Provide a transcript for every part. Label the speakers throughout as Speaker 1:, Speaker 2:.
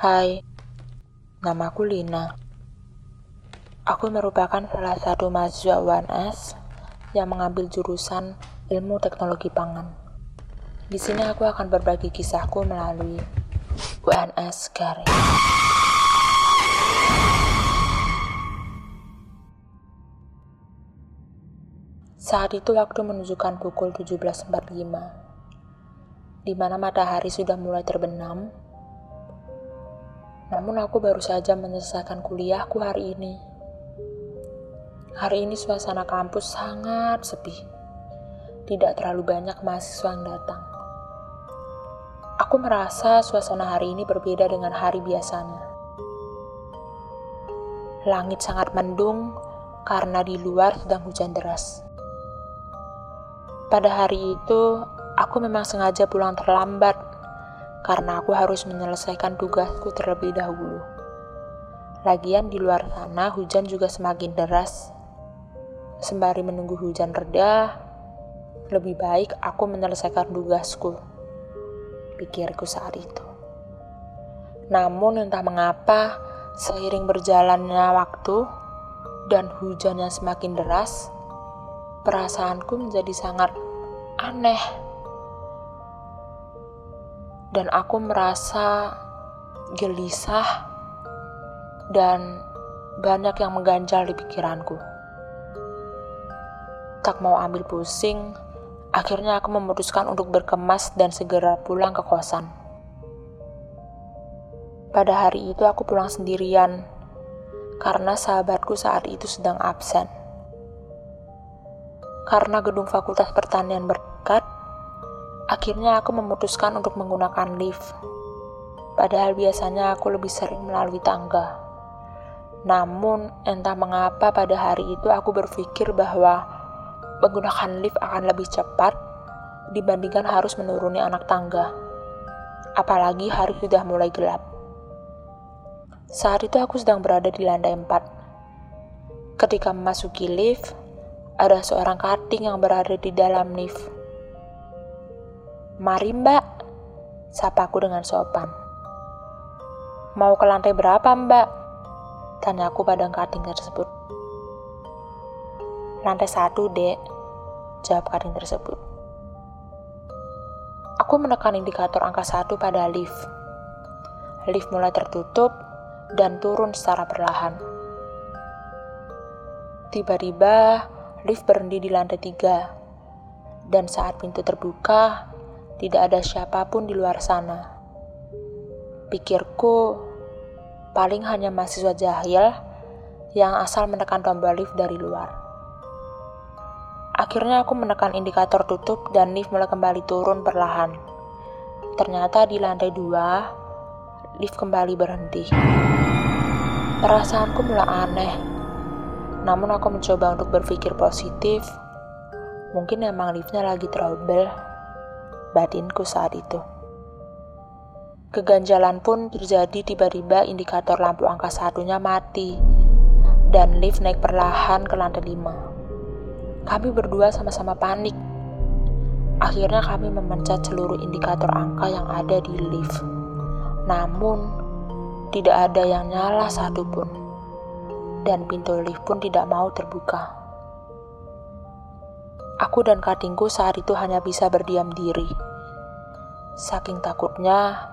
Speaker 1: Hai, namaku Lina. Aku merupakan salah satu mahasiswa UNS yang mengambil jurusan Ilmu Teknologi Pangan. Di sini aku akan berbagi kisahku melalui UNS Garing. Saat itu waktu menunjukkan pukul 17.45, di mana matahari sudah mulai terbenam namun aku baru saja menyelesaikan kuliahku hari ini. Hari ini suasana kampus sangat sepi. Tidak terlalu banyak mahasiswa yang datang. Aku merasa suasana hari ini berbeda dengan hari biasanya. Langit sangat mendung karena di luar sedang hujan deras. Pada hari itu, aku memang sengaja pulang terlambat karena aku harus menyelesaikan tugasku terlebih dahulu. Lagian di luar sana hujan juga semakin deras. Sembari menunggu hujan reda, lebih baik aku menyelesaikan tugasku. Pikirku saat itu. Namun entah mengapa, seiring berjalannya waktu dan hujan yang semakin deras, perasaanku menjadi sangat aneh dan aku merasa gelisah dan banyak yang mengganjal di pikiranku. Tak mau ambil pusing, akhirnya aku memutuskan untuk berkemas dan segera pulang ke kosan. Pada hari itu aku pulang sendirian karena sahabatku saat itu sedang absen. Karena gedung Fakultas Pertanian berkat, Akhirnya aku memutuskan untuk menggunakan lift. Padahal biasanya aku lebih sering melalui tangga. Namun, entah mengapa pada hari itu aku berpikir bahwa menggunakan lift akan lebih cepat dibandingkan harus menuruni anak tangga. Apalagi hari sudah mulai gelap. Saat itu aku sedang berada di lantai 4. Ketika memasuki lift, ada seorang kating yang berada di dalam lift. Mari mbak, sapaku dengan sopan. Mau ke lantai berapa mbak? Tanyaku pada kating tersebut. Lantai satu dek, jawab kating tersebut. Aku menekan indikator angka satu pada lift. Lift mulai tertutup dan turun secara perlahan. Tiba-tiba, lift berhenti di lantai tiga. Dan saat pintu terbuka, tidak ada siapa pun di luar sana. Pikirku, paling hanya mahasiswa jahil yang asal menekan tombol lift dari luar. Akhirnya aku menekan indikator tutup dan lift mulai kembali turun perlahan. Ternyata di lantai dua, lift kembali berhenti. Perasaanku mulai aneh, namun aku mencoba untuk berpikir positif. Mungkin emang liftnya lagi trouble batinku saat itu. Keganjalan pun terjadi tiba-tiba indikator lampu angka satunya mati dan lift naik perlahan ke lantai lima. Kami berdua sama-sama panik. Akhirnya kami memencet seluruh indikator angka yang ada di lift. Namun, tidak ada yang nyala satupun. Dan pintu lift pun tidak mau terbuka. Aku dan katingku saat itu hanya bisa berdiam diri. Saking takutnya,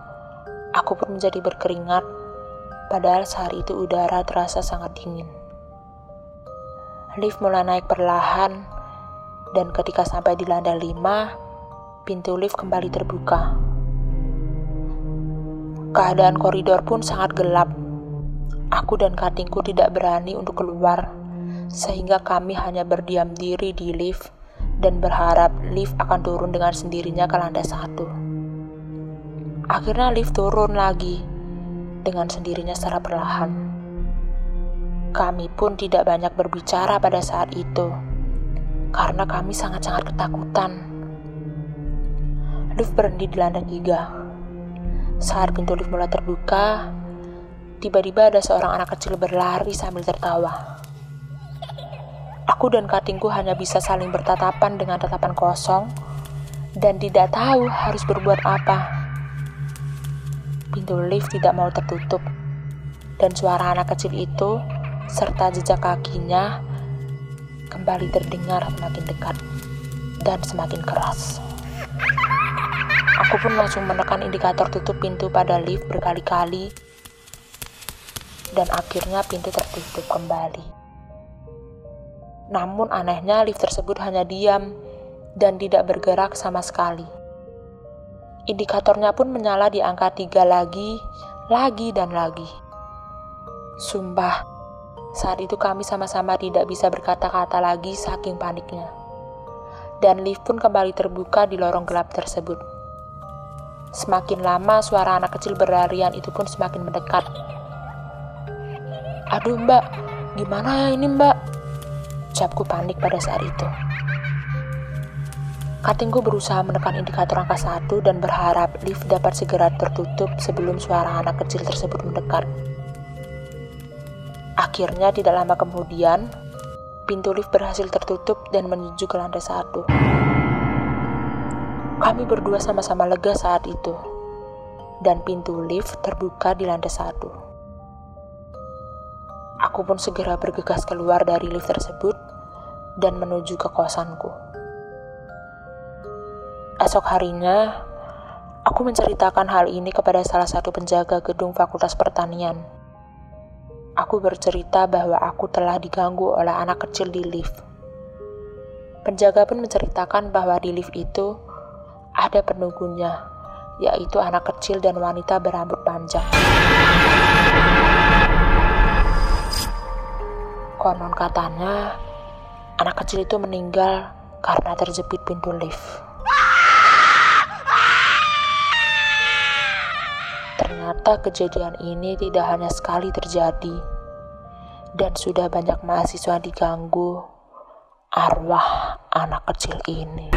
Speaker 1: aku pun menjadi berkeringat, padahal saat itu udara terasa sangat dingin. Lift mulai naik perlahan, dan ketika sampai di lantai lima, pintu lift kembali terbuka. Keadaan koridor pun sangat gelap. Aku dan katingku tidak berani untuk keluar, sehingga kami hanya berdiam diri di lift dan berharap lift akan turun dengan sendirinya ke lantai satu. Akhirnya lift turun lagi dengan sendirinya secara perlahan. Kami pun tidak banyak berbicara pada saat itu karena kami sangat-sangat ketakutan. Lift berhenti di lantai tiga. Saat pintu lift mulai terbuka, tiba-tiba ada seorang anak kecil berlari sambil tertawa. Aku dan katingku hanya bisa saling bertatapan dengan tatapan kosong dan tidak tahu harus berbuat apa. pintu lift tidak mau tertutup, dan suara anak kecil itu serta jejak kakinya kembali terdengar semakin dekat dan semakin keras. Aku pun langsung menekan indikator tutup pintu pada lift berkali-kali dan akhirnya pintu tertutup kembali. Namun anehnya lift tersebut hanya diam dan tidak bergerak sama sekali. Indikatornya pun menyala di angka tiga lagi, lagi dan lagi. Sumpah, saat itu kami sama-sama tidak bisa berkata-kata lagi saking paniknya. Dan lift pun kembali terbuka di lorong gelap tersebut. Semakin lama suara anak kecil berlarian itu pun semakin mendekat Aduh mbak, gimana ya ini mbak? Ucapku panik pada saat itu. Katingku berusaha menekan indikator angka satu dan berharap lift dapat segera tertutup sebelum suara anak kecil tersebut mendekat. Akhirnya tidak lama kemudian, pintu lift berhasil tertutup dan menuju ke lantai satu. Kami berdua sama-sama lega saat itu, dan pintu lift terbuka di lantai satu. Aku pun segera bergegas keluar dari lift tersebut dan menuju ke kosanku. Esok harinya, aku menceritakan hal ini kepada salah satu penjaga gedung Fakultas Pertanian. Aku bercerita bahwa aku telah diganggu oleh anak kecil di lift. Penjaga pun menceritakan bahwa di lift itu ada penunggunya, yaitu anak kecil dan wanita berambut panjang. Konon katanya, anak kecil itu meninggal karena terjepit pintu lift. Ternyata kejadian ini tidak hanya sekali terjadi, dan sudah banyak mahasiswa diganggu arwah anak kecil ini.